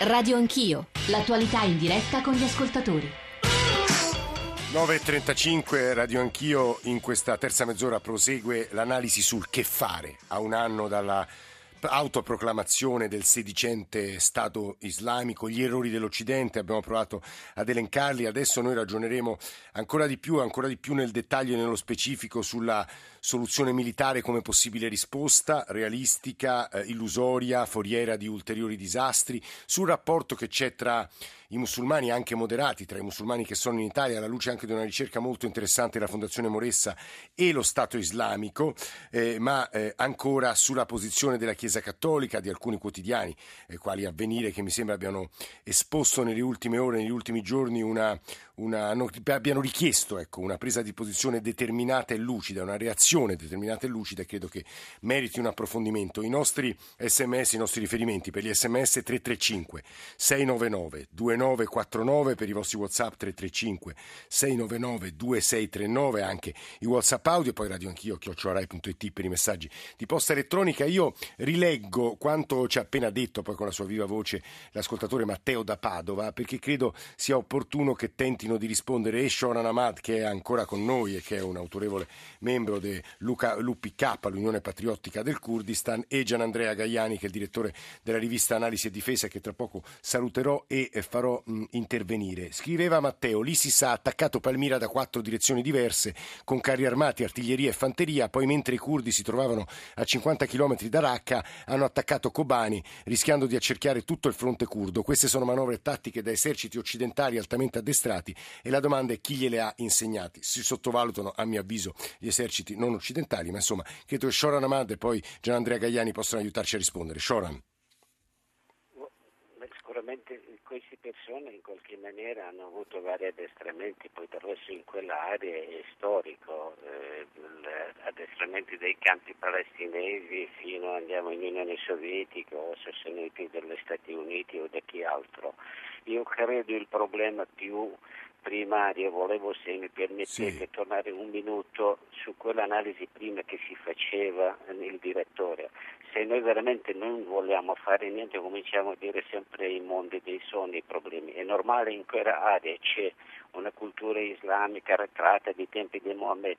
Radio Anch'io, l'attualità in diretta con gli ascoltatori. 9.35 Radio Anch'io in questa terza mezz'ora prosegue l'analisi sul che fare a un anno dalla autoproclamazione del sedicente Stato islamico, gli errori dell'Occidente, abbiamo provato ad elencarli, adesso noi ragioneremo ancora di più, ancora di più nel dettaglio e nello specifico sulla soluzione militare come possibile risposta, realistica, eh, illusoria, foriera di ulteriori disastri, sul rapporto che c'è tra i musulmani anche moderati, tra i musulmani che sono in Italia, alla luce anche di una ricerca molto interessante della Fondazione Moressa e lo Stato islamico, eh, ma eh, ancora sulla posizione della Chiesa Cattolica, di alcuni quotidiani, eh, quali Avvenire, che mi sembra abbiano esposto nelle ultime ore, negli ultimi giorni, una, una, abbiano richiesto ecco, una presa di posizione determinata e lucida, una reazione determinata e lucida credo che meriti un approfondimento. I nostri sms, i nostri riferimenti per gli sms 335 699 2949 per i vostri whatsapp 335 699 2639 anche i whatsapp audio poi radio anch'io chiocciorai.it per i messaggi di posta elettronica. Io rileggo quanto ci ha appena detto poi con la sua viva voce l'ascoltatore Matteo da Padova perché credo sia opportuno che tenti tentino di rispondere. E Shoran Ahmad che è ancora con noi e che è un autorevole membro dell'UPK, l'Unione Patriottica del Kurdistan, e Gian Andrea Gaiani che è il direttore della rivista Analisi e Difesa che tra poco saluterò e farò mh, intervenire. Scriveva Matteo, l'ISIS ha attaccato Palmira da quattro direzioni diverse con carri armati, artiglieria e fanteria, poi mentre i curdi si trovavano a 50 km da Raqqa hanno attaccato Kobani rischiando di accerchiare tutto il fronte curdo. Queste sono manovre tattiche da eserciti occidentali altamente addestrati e la domanda è chi gliele ha insegnati. Si sottovalutano, a mio avviso, gli eserciti non occidentali, ma insomma, credo che Shoran Ahmad e poi Gian Andrea Gaiani possano aiutarci a rispondere. Shoran. Sicuramente queste persone in qualche maniera hanno avuto vari addestramenti, poi del resto in quell'area è storico, eh, addestramenti dei campi palestinesi fino andiamo in Unione Sovietica o sostenuti dagli Stati Uniti o da chi altro. Io credo il problema più primario, volevo se mi permettete sì. tornare un minuto su quell'analisi prima che si faceva il direttore. Se noi veramente non vogliamo fare niente cominciamo a dire sempre i mondi dei sogni, i problemi. È normale in quella area c'è una cultura islamica arretrata di tempi di Mohammed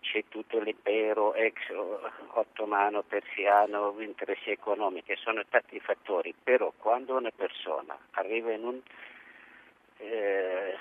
c'è tutto l'impero ex ottomano, persiano, interessi economici, sono tanti fattori, però quando una persona arriva in un eh,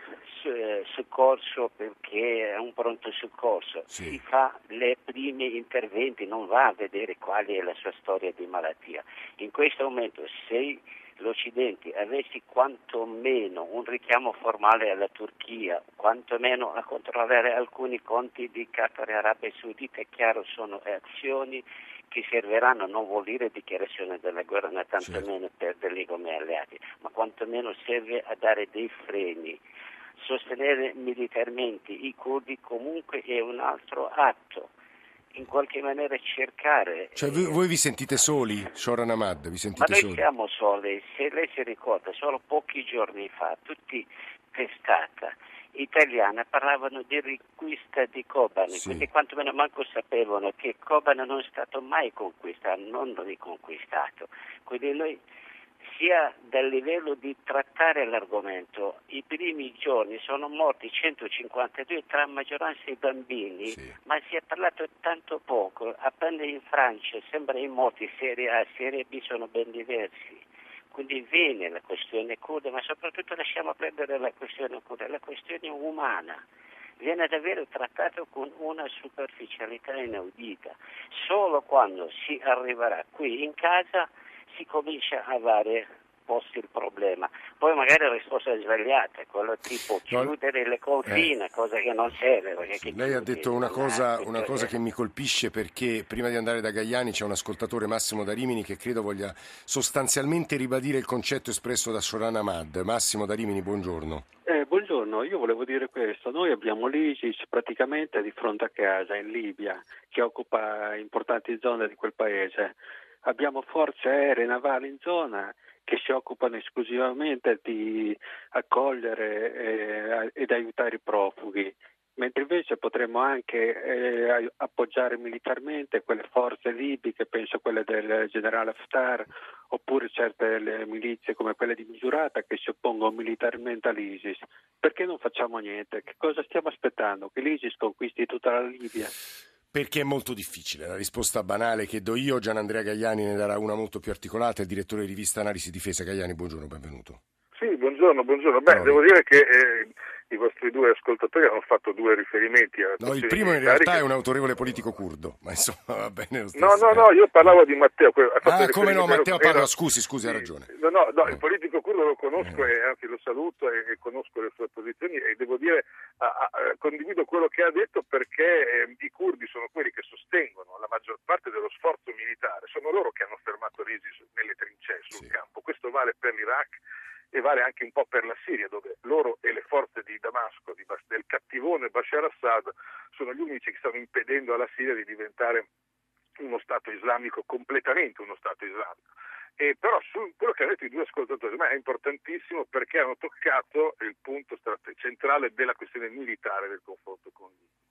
soccorso perché è un pronto soccorso, sì. si fa le prime interventi, non va a vedere quale è la sua storia di malattia. In questo momento se l'Occidente avesse quantomeno un richiamo formale alla Turchia, quantomeno a controllare alcuni conti di Qatar e Arabia Saudita, è chiaro sono azioni che serviranno, non vuol dire dichiarazione della guerra, né tantomeno certo. perderli come alleati, ma quantomeno serve a dare dei freni. Sostenere militarmente i curdi comunque è un altro atto in qualche maniera cercare. Cioè voi, voi vi sentite soli, Shoran Ahmad? Vi sentite Ma noi soli? siamo soli, se lei si ricorda, solo pochi giorni fa, tutti testata italiana parlavano di riconquista di Kobane, sì. quindi quantomeno manco sapevano che Kobane non è stato mai conquistato, non riconquistato. Quindi noi sia dal livello di trattare l'argomento. I primi giorni sono morti 152 tra maggioranza e bambini, sì. ma si è parlato tanto poco. Appena in Francia sembra i morti serie A e serie B sono ben diversi. Quindi viene la questione curda, ma soprattutto lasciamo perdere la questione curda, la questione umana viene davvero trattato con una superficialità inaudita. Solo quando si arriverà qui in casa si comincia a avere posti il problema. Poi magari la risposta è sbagliata, quello tipo chiudere no, le confine, eh, cosa che non serve. Lei ha detto una cosa, una cosa, che mi colpisce perché prima di andare da Gaiani c'è un ascoltatore Massimo da Rimini che credo voglia sostanzialmente ribadire il concetto espresso da Sorana Mad. Massimo da Rimini, buongiorno. Eh, buongiorno, io volevo dire questo. Noi abbiamo l'ISIS praticamente di fronte a casa in Libia, che occupa importanti zone di quel paese abbiamo forze aeree e navali in zona che si occupano esclusivamente di accogliere eh, ed aiutare i profughi, mentre invece potremmo anche eh, appoggiare militarmente quelle forze libiche, penso quelle del generale Haftar oppure certe milizie come quelle di Misurata che si oppongono militarmente all'ISIS. Perché non facciamo niente? Che cosa stiamo aspettando? Che l'ISIS conquisti tutta la Libia? Perché è molto difficile. La risposta banale che do io, Gian Andrea Gagliani ne darà una molto più articolata, il direttore di rivista Analisi Difesa. Gagliani, buongiorno, benvenuto. Sì, buongiorno, buongiorno. Beh, no, devo dire che eh, i vostri due ascoltatori hanno fatto due riferimenti a No, il primo in realtà che... è un autorevole politico curdo, ma insomma va bene lo stesso. No, no, no, io parlavo di Matteo. Ah, come no, Matteo parla, scusi, scusi, ha ragione. No, no, no, il politico curdo lo conosco eh. e anzi lo saluto e, e, conosco le sue posizioni e devo dire, a, a, condivido quello che ha detto perché eh, i curdi sono quelli che sostengono la maggior parte dello sforzo militare, sono loro che hanno fermato l'ISIS nelle trincee sul sì. campo, questo vale per l'Iraq e vale anche un po' per la Siria, dove loro e le forze di Damasco, di, del cattivone Bashar Assad, sono gli unici che stanno impedendo alla Siria di diventare uno Stato islamico, completamente uno Stato islamico. E però su quello che hanno detto i due ascoltatori è importantissimo perché hanno toccato il punto centrale della questione militare del confronto con l'Isis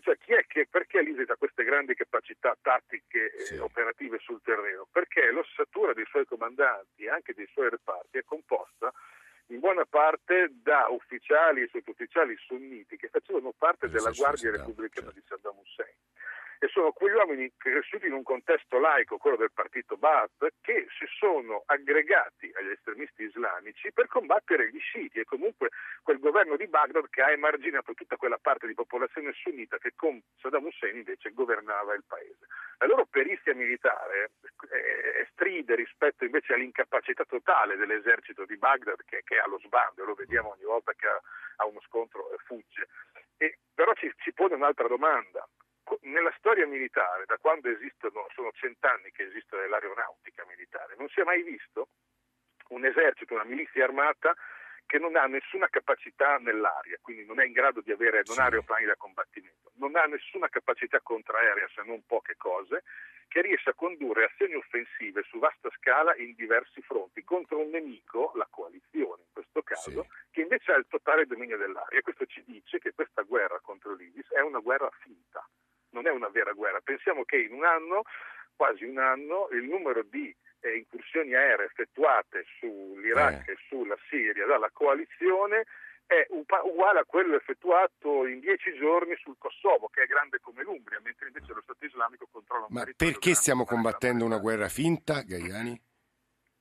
cioè chi è che, perché l'ISIS ha queste grandi capacità tattiche e sì. operative sul terreno? Perché l'ossatura dei suoi comandanti e anche dei suoi reparti è composta in buona parte da ufficiali e sottufficiali sunniti che facevano parte della Guardia Repubblicana di Saddam Hussein e sono quegli uomini cresciuti in un contesto laico, quello del partito Baath, che si sono aggregati agli estremisti islamici per combattere gli sciiti e comunque quel governo di Baghdad che ha emarginato tutta quella parte di popolazione sunnita che con Saddam Hussein invece governava il paese. La loro perizia militare eh, stride rispetto invece all'incapacità totale dell'esercito di Baghdad che, che è allo sbando, lo vediamo ogni volta che ha, ha uno scontro e fugge. E, però ci, ci pone un'altra domanda nella storia militare, da quando esistono, sono cent'anni che esiste l'aeronautica militare, non si è mai visto un esercito, una milizia armata che non ha nessuna capacità nell'aria, quindi non è in grado di avere, non ha aeroplani da combattimento, non ha nessuna capacità contraerea se non poche cose, che riesce a condurre azioni offensive su vasta scala in diversi fronti contro un nemico, la coalizione in questo caso, sì. che invece ha il totale dominio dell'aria. Questo ci dice che questa guerra contro l'ISIS è una guerra finta non è una vera guerra. Pensiamo che in un anno, quasi un anno, il numero di eh, incursioni aeree effettuate sull'Iraq eh. e sulla Siria dalla coalizione è uguale a quello effettuato in dieci giorni sul Kosovo, che è grande come l'Umbria, mentre invece lo Stato islamico controlla un Ma perché stiamo combattendo una guerra finta, Gaiani?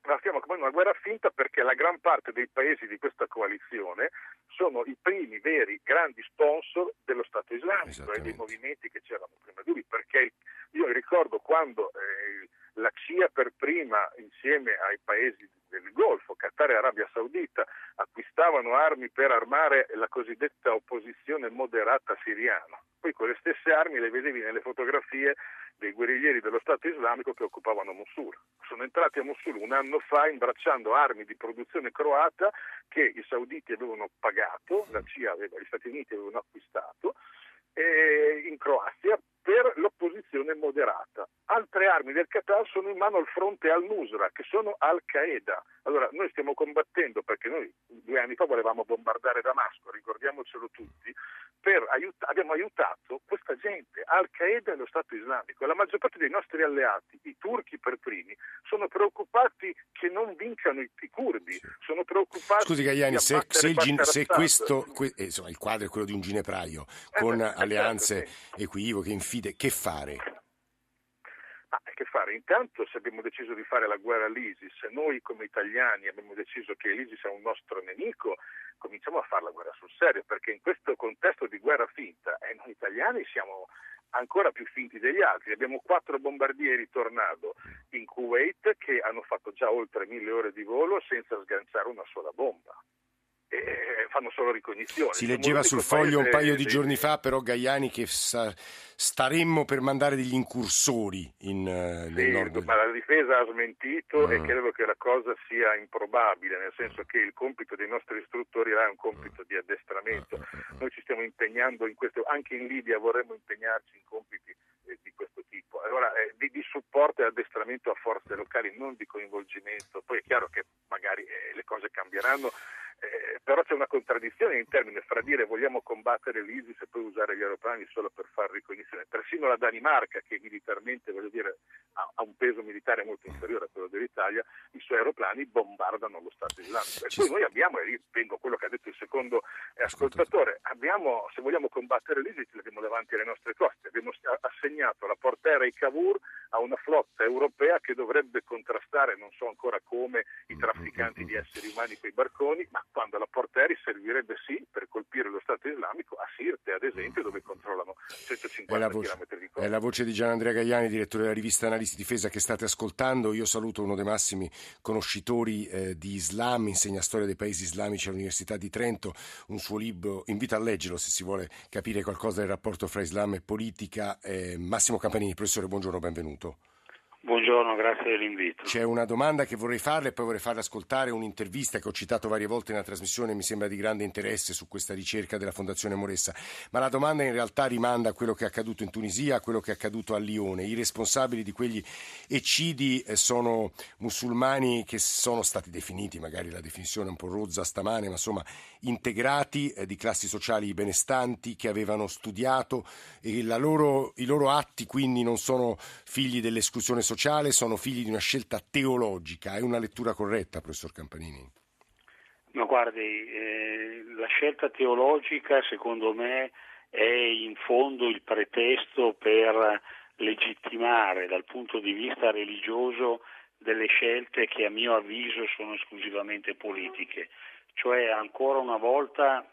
La stiamo combattendo una guerra finta perché la gran parte dei paesi di questa coalizione sono i primi veri grandi sponsor dello Stato islamico e dei movimenti che c'erano prima di lui, perché io ricordo quando eh, la CIA per prima insieme ai paesi del Golfo, Qatar e Arabia Saudita, acquistavano armi per armare la cosiddetta opposizione moderata siriana. Poi quelle stesse armi le vedevi nelle fotografie dei guerriglieri dello Stato islamico che occupavano Mosul. Sono entrati a Mosul un anno fa imbracciando armi di produzione croata che i sauditi avevano pagato, la CIA aveva, gli Stati Uniti avevano acquistato in Croazia per l'opposizione moderata. Altre armi del Qatar sono in mano al fronte al-Nusra, che sono Al-Qaeda. Allora, noi stiamo combattendo perché noi due anni fa volevamo bombardare Damasco, ricordiamocelo tutti, aiut- abbiamo aiutato questa gente, Al-Qaeda e lo Stato islamico. La maggior parte dei nostri alleati, i turchi per primi, sono preoccupati che non vincano i, i curdi, sono preoccupati Scusi Gaiani, se, se, il, se questo, que, eh, insomma, il quadro è quello di un ginepraio, con eh, alleanze certo, sì. equivoche, infide, che fare? Ma che fare? Intanto se abbiamo deciso di fare la guerra all'ISIS, noi come italiani abbiamo deciso che l'ISIS è un nostro nemico, cominciamo a fare la guerra sul serio, perché in questo contesto di guerra finta, e noi italiani siamo ancora più finti degli altri. Abbiamo quattro bombardieri Tornado in Kuwait che hanno fatto già oltre mille ore di volo senza sganciare una sola bomba eh, fanno solo ricognizione. Si leggeva sul foglio un paio di giorni fa, però Gaiani, che sa, staremmo per mandare degli incursori in, uh, nel sì, nord. Ma la difesa ha smentito uh e credo che la cosa sia improbabile, nel senso che il compito dei nostri istruttori è un compito di addestramento. uh Noi ci stiamo impegnando in questo, anche in Libia vorremmo impegnarci in compiti eh, di questo tipo. Allora, eh, di, di, supporto e addestramento a forze locali, non di coinvolgimento. Poi è chiaro che magari eh, le cose cambieranno eh, però c'è una contraddizione in termini fra dire vogliamo combattere l'ISIS e poi usare gli aeroplani solo per far ricognizione. Persino la Danimarca, che militarmente voglio dire, ha, ha, un peso militare molto inferiore a quello dell'Italia, i suoi aeroplani bombardano lo Stato islamico. E poi noi abbiamo, e vengo a quello che ha detto il secondo ascoltatore, abbiamo, se vogliamo combattere l'ISIS l'abbiamo davanti alle nostre coste, abbiamo assegnato la portera i Cavour a una flotta europea che dovrebbe contrastare, non so ancora come, i trafficanti di esseri umani con i barconi, ma quando la Porteri servirebbe sì per colpire lo Stato islamico a Sirte, ad esempio, dove controllano 150 km di costa. È la voce di Gianandrea Gaiani, direttore della rivista Analisi Difesa che state ascoltando. Io saluto uno dei massimi conoscitori eh, di Islam, insegna storia dei paesi islamici all'Università di Trento, un suo libro, invito a leggerlo se si vuole capire qualcosa del rapporto fra Islam e politica. Eh, Massimo Campanini, professore, buongiorno, benvenuto. Buongiorno, grazie dell'invito. C'è una domanda che vorrei farle e poi vorrei farle ascoltare un'intervista che ho citato varie volte nella trasmissione mi sembra di grande interesse su questa ricerca della Fondazione Moressa. Ma la domanda in realtà rimanda a quello che è accaduto in Tunisia, a quello che è accaduto a Lione. I responsabili di quegli eccidi eh, sono musulmani che sono stati definiti, magari la definizione è un po' rozza stamane, ma insomma integrati eh, di classi sociali benestanti che avevano studiato e loro, i loro atti quindi non sono figli dell'esclusione sociale sociale sono figli di una scelta teologica. È una lettura corretta, professor Campanini? Ma guardi, eh, la scelta teologica secondo me è in fondo il pretesto per legittimare dal punto di vista religioso delle scelte che a mio avviso sono esclusivamente politiche. Cioè ancora una volta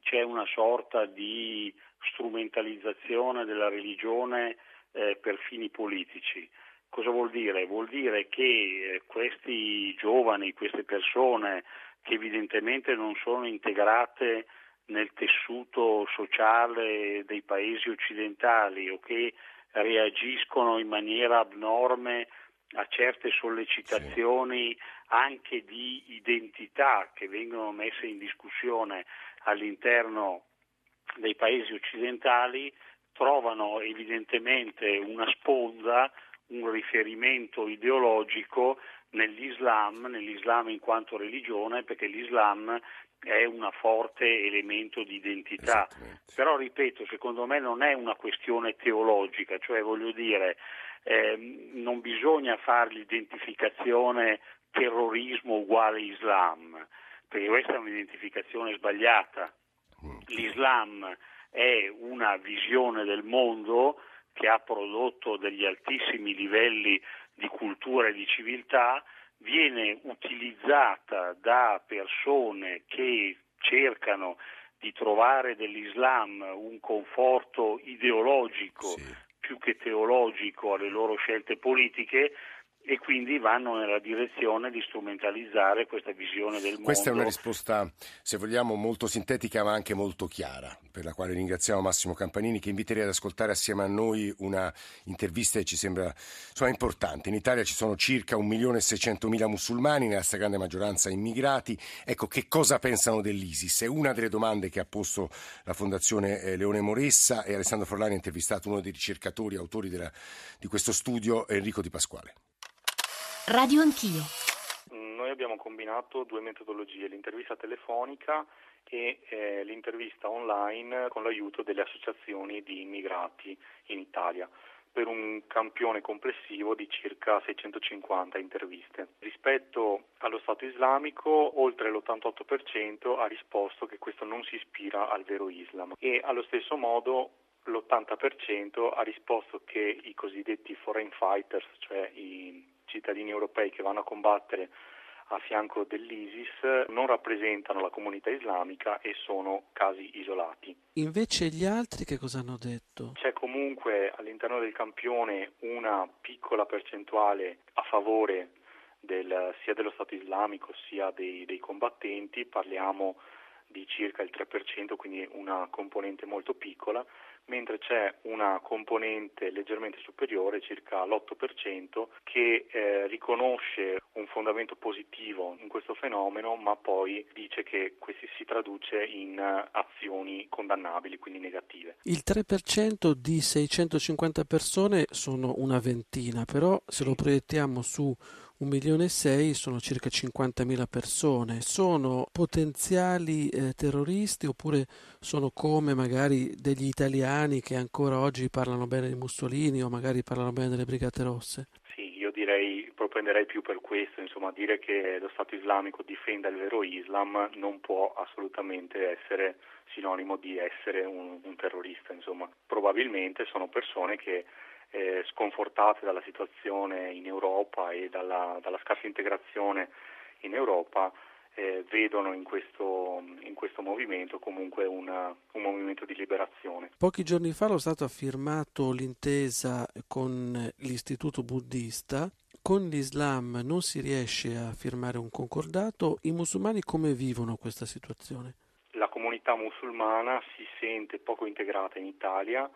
c'è una sorta di strumentalizzazione della religione eh, per fini politici. Cosa vuol dire? Vuol dire che eh, questi giovani, queste persone che evidentemente non sono integrate nel tessuto sociale dei paesi occidentali o che reagiscono in maniera abnorme a certe sollecitazioni sì. anche di identità che vengono messe in discussione all'interno dei paesi occidentali, trovano evidentemente una sponda un riferimento ideologico nell'Islam, nell'Islam in quanto religione, perché l'Islam è un forte elemento di identità. Però, ripeto, secondo me non è una questione teologica, cioè voglio dire, eh, non bisogna fare l'identificazione terrorismo uguale Islam, perché questa è un'identificazione sbagliata. Mm. L'Islam è una visione del mondo che ha prodotto degli altissimi livelli di cultura e di civiltà, viene utilizzata da persone che cercano di trovare dell'Islam un conforto ideologico sì. più che teologico alle loro scelte politiche e quindi vanno nella direzione di strumentalizzare questa visione del mondo. Questa è una risposta, se vogliamo, molto sintetica ma anche molto chiara, per la quale ringraziamo Massimo Campanini che inviterei ad ascoltare assieme a noi una intervista che ci sembra insomma, importante. In Italia ci sono circa 1.600.000 musulmani, nella stragrande maggioranza immigrati. Ecco, che cosa pensano dell'ISIS? È una delle domande che ha posto la Fondazione eh, Leone Moressa e Alessandro Forlani ha intervistato uno dei ricercatori, autori della, di questo studio, Enrico Di Pasquale. Radio Anch'io. Noi abbiamo combinato due metodologie, l'intervista telefonica e eh, l'intervista online con l'aiuto delle associazioni di immigrati in Italia per un campione complessivo di circa 650 interviste. Rispetto allo Stato islamico, oltre l'88% ha risposto che questo non si ispira al vero Islam e allo stesso modo l'80% ha risposto che i cosiddetti foreign fighters, cioè i cittadini europei che vanno a combattere a fianco dell'ISIS non rappresentano la comunità islamica e sono casi isolati. Invece gli altri che cosa hanno detto? C'è comunque all'interno del campione una piccola percentuale a favore del, sia dello Stato islamico sia dei, dei combattenti, parliamo di circa il 3%, quindi una componente molto piccola, mentre c'è una componente leggermente superiore, circa l'8%, che eh, riconosce un fondamento positivo in questo fenomeno, ma poi dice che questo si traduce in azioni condannabili, quindi negative. Il 3% di 650 persone sono una ventina, però se lo proiettiamo su un milione e sei sono circa 50.000 persone. Sono potenziali eh, terroristi oppure sono come magari degli italiani che ancora oggi parlano bene di Mussolini o magari parlano bene delle Brigate Rosse? Sì, io direi, propenderei più per questo, insomma, dire che lo Stato islamico difenda il vero Islam non può assolutamente essere sinonimo di essere un, un terrorista, insomma, probabilmente sono persone che eh, sconfortate dalla situazione in Europa e dalla, dalla scarsa integrazione in Europa eh, vedono in questo, in questo, movimento comunque una, un movimento di liberazione. Pochi giorni fa lo Stato ha firmato l'intesa con l'Istituto Buddista. Con l'Islam non si riesce a firmare un concordato. I musulmani come vivono questa situazione? La comunità musulmana si sente poco integrata in Italia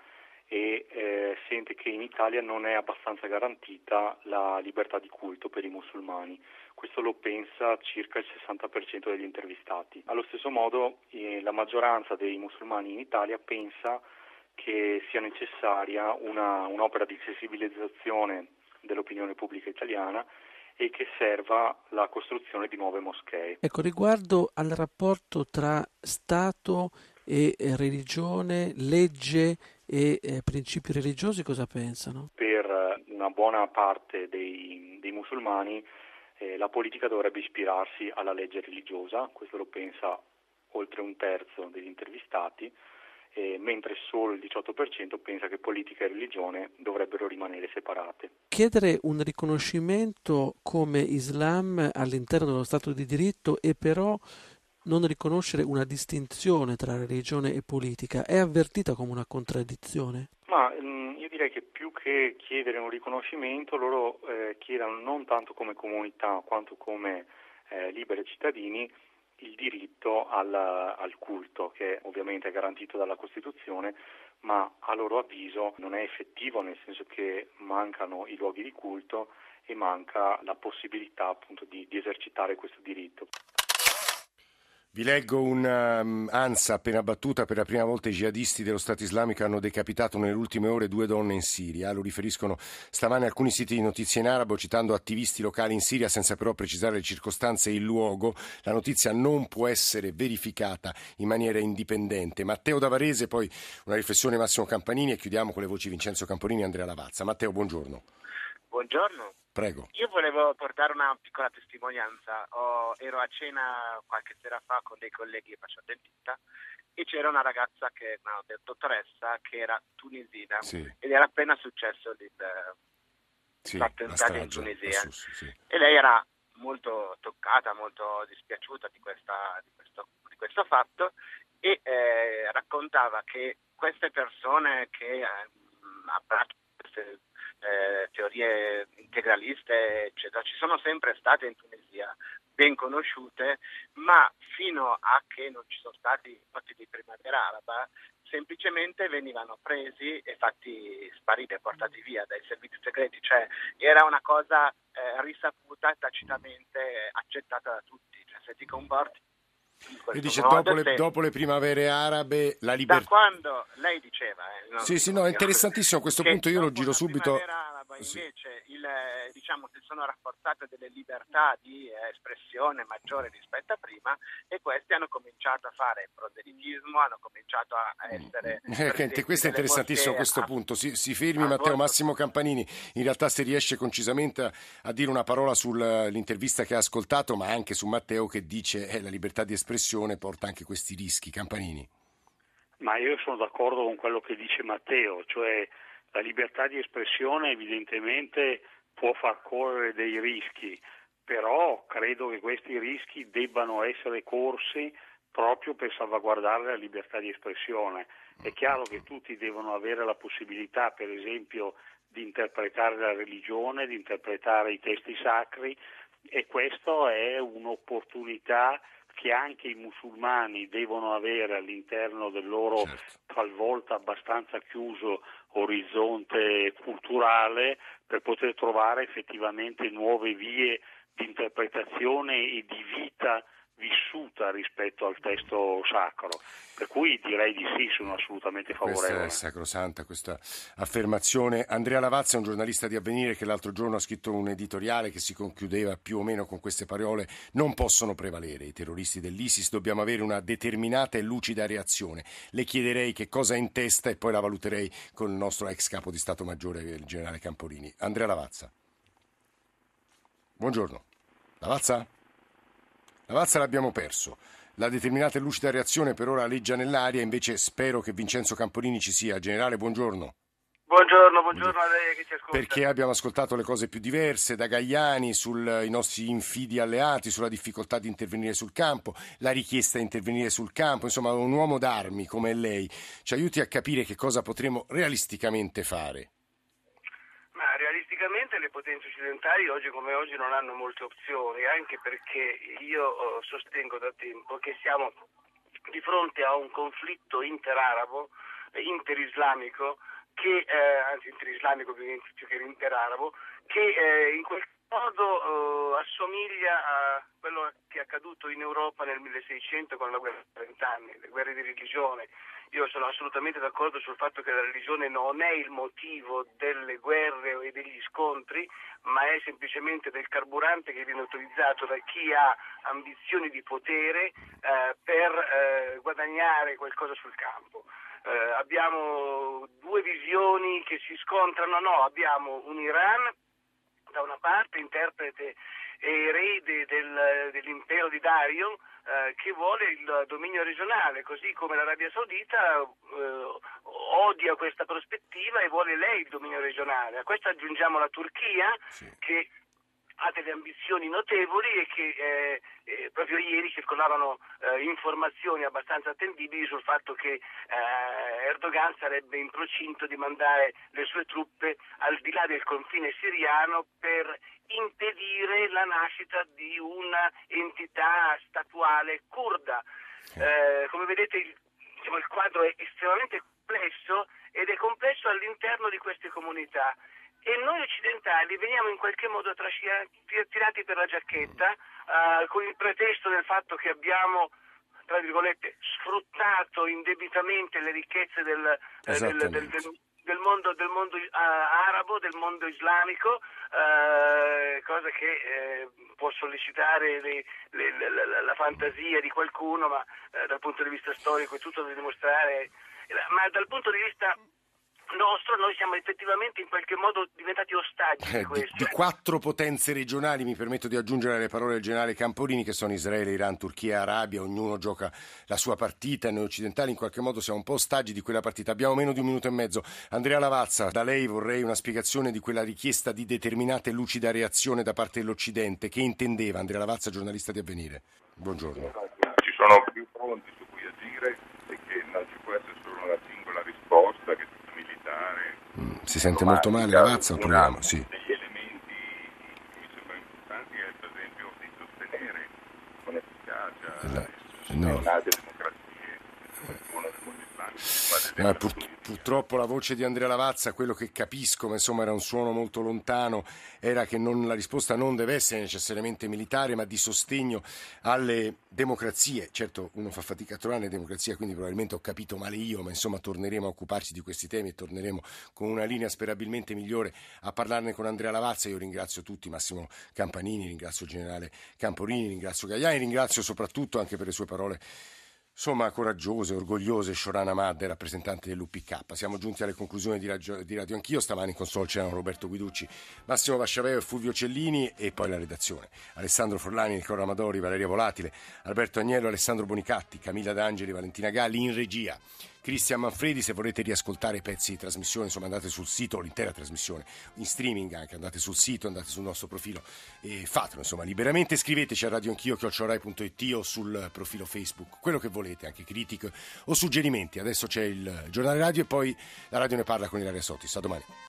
e eh, sente che in Italia non è abbastanza garantita la libertà di culto per i musulmani. Questo lo pensa circa il 60% degli intervistati. Allo stesso modo eh, la maggioranza dei musulmani in Italia pensa che sia necessaria una, un'opera di sensibilizzazione dell'opinione pubblica italiana e che serva la costruzione di nuove moschee. Ecco, riguardo al rapporto tra Stato e eh, religione, legge e eh, principi religiosi cosa pensano? Per eh, una buona parte dei, dei musulmani eh, la politica dovrebbe ispirarsi alla legge religiosa, questo lo pensa oltre un terzo degli intervistati, eh, mentre solo il 18% pensa che politica e religione dovrebbero rimanere separate. Chiedere un riconoscimento come Islam all'interno dello Stato di diritto e però non riconoscere una distinzione tra religione e politica è avvertita come una contraddizione? Ma mm, io direi che più che chiedere un riconoscimento loro eh, chiedano non tanto come comunità quanto come eh, liberi cittadini il diritto al, al, culto che ovviamente è garantito dalla Costituzione ma a loro avviso non è effettivo nel senso che mancano i luoghi di culto e manca la possibilità appunto di, di esercitare questo diritto. Vi leggo un'ansa um, appena battuta. Per la prima volta i jihadisti dello Stato islamico hanno decapitato nelle ultime ore due donne in Siria. Lo riferiscono stamane alcuni siti di notizie in arabo citando attivisti locali in Siria senza però precisare le circostanze e il luogo. La notizia non può essere verificata in maniera indipendente. Matteo Davarese, poi una riflessione Massimo Campanini e chiudiamo con le voci Vincenzo Camponini e Andrea Lavazza. Matteo, buongiorno. Buongiorno. Prego. Io volevo portare una piccola testimonianza. Oh, ero a cena qualche sera fa con dei colleghi che faccio dentista e c'era una ragazza che, una dottoressa che era tunisina sì. ed era appena successo il, sì, l'attentato in Tunisia. Sus, sì. E lei era molto toccata, molto dispiaciuta di, questa, di, questo, di questo, fatto e eh, raccontava che queste persone che eh, abbracciano queste eh, teorie integraliste, eccetera, ci sono sempre state in Tunisia, ben conosciute, ma fino a che non ci sono stati fatti di primavera araba, semplicemente venivano presi e fatti sparire, portati via dai servizi segreti, cioè era una cosa eh, risaputa, tacitamente accettata da tutti, cioè se ti comporti e dice dopo le, dopo le, primavere arabe la libertà. Da quando lei diceva. Eh, sì, sì, no, è interessantissimo. A questo punto io lo giro subito. Araba, invece sì. il, diciamo, si sono rafforzate delle libertà di eh, espressione maggiore rispetto a prima e questi hanno cominciato a fare proselitismo, hanno cominciato a essere. Eh, questo è interessantissimo a questo punto. Si, si fermi Matteo Massimo Campanini. In realtà se riesce concisamente a, a dire una parola sull'intervista che ha ascoltato, ma anche su Matteo che dice che eh, la libertà di espressione espressione porta anche questi rischi. Campanini. Ma io sono d'accordo con quello che dice Matteo, cioè la libertà di espressione evidentemente può far correre dei rischi, però credo che questi rischi debbano essere corsi proprio per salvaguardare la libertà di espressione. È chiaro che tutti devono avere la possibilità, per esempio, di interpretare la religione, di interpretare i testi sacri e questa è un'opportunità che anche i musulmani devono avere all'interno del loro certo. talvolta abbastanza chiuso orizzonte culturale per poter trovare effettivamente nuove vie di interpretazione e di vita vissuta rispetto al testo sacro. Per cui direi di sì, sono assolutamente favorevole. Questa è sacrosanta questa affermazione. Andrea Lavazza è un giornalista di Avvenire che l'altro giorno ha scritto un editoriale che si conchiudeva più o meno con queste parole: non possono prevalere i terroristi dell'ISIS, dobbiamo avere una determinata e lucida reazione. Le chiederei che cosa ha in testa e poi la valuterei con il nostro ex capo di Stato Maggiore, il generale Campolini. Andrea Lavazza. Buongiorno. Lavazza? Lavazza l'abbiamo perso. La determinata e lucida reazione per ora leggia nell'aria, invece spero che Vincenzo Campolini ci sia. Generale, buongiorno. Buongiorno, buongiorno a lei che ci ascolta. Perché abbiamo ascoltato le cose più diverse da Gaiani sui nostri infidi alleati, sulla difficoltà di intervenire sul campo, la richiesta di intervenire sul campo, insomma un uomo d'armi come lei ci aiuti a capire che cosa potremo realisticamente fare. Ma realisticamente le potenze occidentali oggi come oggi non hanno molte opzioni, anche perché io oh, sostengo da tempo che siamo di fronte a un conflitto interarabo, eh, interislamico, che, eh, anzi interislamico più che interarabo, che eh, in qualche modo eh, assomiglia a quello che è accaduto in Europa nel 1600 con la guerra di 30 anni, le guerre di religione. Io sono assolutamente d'accordo sul fatto che la religione non è il motivo delle guerre e degli scontri, ma è semplicemente del carburante che viene utilizzato da chi ha ambizioni di potere eh, per eh, guadagnare qualcosa sul campo. Eh, abbiamo due visioni che si scontrano, no, abbiamo un Iran da una parte interprete erede del, dell'impero di Dario eh, che vuole il dominio regionale, così come l'Arabia Saudita eh, odia questa prospettiva e vuole lei il dominio regionale. A questo aggiungiamo la Turchia sì. che ha delle ambizioni notevoli e che eh, eh, proprio ieri circolavano eh, informazioni abbastanza attendibili sul fatto che eh, Erdogan sarebbe in procinto di mandare le sue truppe al di là del confine siriano per impedire la nascita di un'entità statuale kurda. Eh, come vedete il, diciamo, il quadro è estremamente complesso ed è complesso all'interno di queste comunità. E noi occidentali veniamo in qualche modo tirati per la giacchetta uh, con il pretesto del fatto che abbiamo tra virgolette sfruttato indebitamente le ricchezze del, eh, del, del, del mondo, mondo uh, arabo, del mondo islamico, uh, cosa che eh, può sollecitare le, le, le, la fantasia di qualcuno, ma dal punto di vista storico è tutto da dimostrare, ma dal punto di vista nostro, noi siamo effettivamente in qualche modo diventati ostaggi eh, di questo. Di, di, quattro potenze regionali, mi permetto di aggiungere le parole del generale Camporini, che sono Israele, Iran, Turchia Arabia, ognuno gioca la sua partita, noi occidentali in qualche modo siamo un po' ostaggi di quella partita. Abbiamo meno di un minuto e mezzo. Andrea Lavazza, da lei vorrei una spiegazione di quella richiesta di determinata e lucida reazione da parte dell'Occidente. Che intendeva Andrea Lavazza, giornalista di Avvenire? Buongiorno. Ci sono più fronti su cui agire e che non ci può essere solo una singola risposta che si sente molto male la razza oppure no? Sì. Degli elementi che mi sembrano importanti è per esempio di sostenere con efficacia la, no. le democrazie, una democrazia. Eh, pur, Purtroppo la voce di Andrea Lavazza, quello che capisco, ma insomma era un suono molto lontano, era che non, la risposta non deve essere necessariamente militare, ma di sostegno alle democrazie. Certo, uno fa fatica a trovare le democrazie, quindi probabilmente ho capito male io, ma insomma torneremo a occuparci di questi temi e torneremo con una linea sperabilmente migliore a parlarne con Andrea Lavazza. Io ringrazio tutti, Massimo Campanini, ringrazio il generale Camporini, ringrazio Gaiani, ringrazio soprattutto anche per le sue parole Insomma, coraggiose, orgogliose, Shorana Madde, rappresentante dell'UPK. Siamo giunti alle conclusioni di Radio, di Radio Anch'io. Stamani in console c'erano Roberto Guiducci, Massimo Vasciaveo e Fulvio Cellini e poi la redazione. Alessandro Forlani, Nicola Amadori, Valeria Volatile, Alberto Agnello, Alessandro Bonicatti, Camilla D'Angeli, Valentina Galli in regia. Cristian Manfredi, se volete riascoltare i pezzi di trasmissione, insomma andate sul sito, l'intera trasmissione, in streaming anche, andate sul sito, andate sul nostro profilo e fatelo insomma liberamente, scriveteci a radioanchio.it o sul profilo Facebook, quello che volete, anche critiche o suggerimenti. Adesso c'è il giornale radio e poi la radio ne parla con Ilaria Sotis. A domani.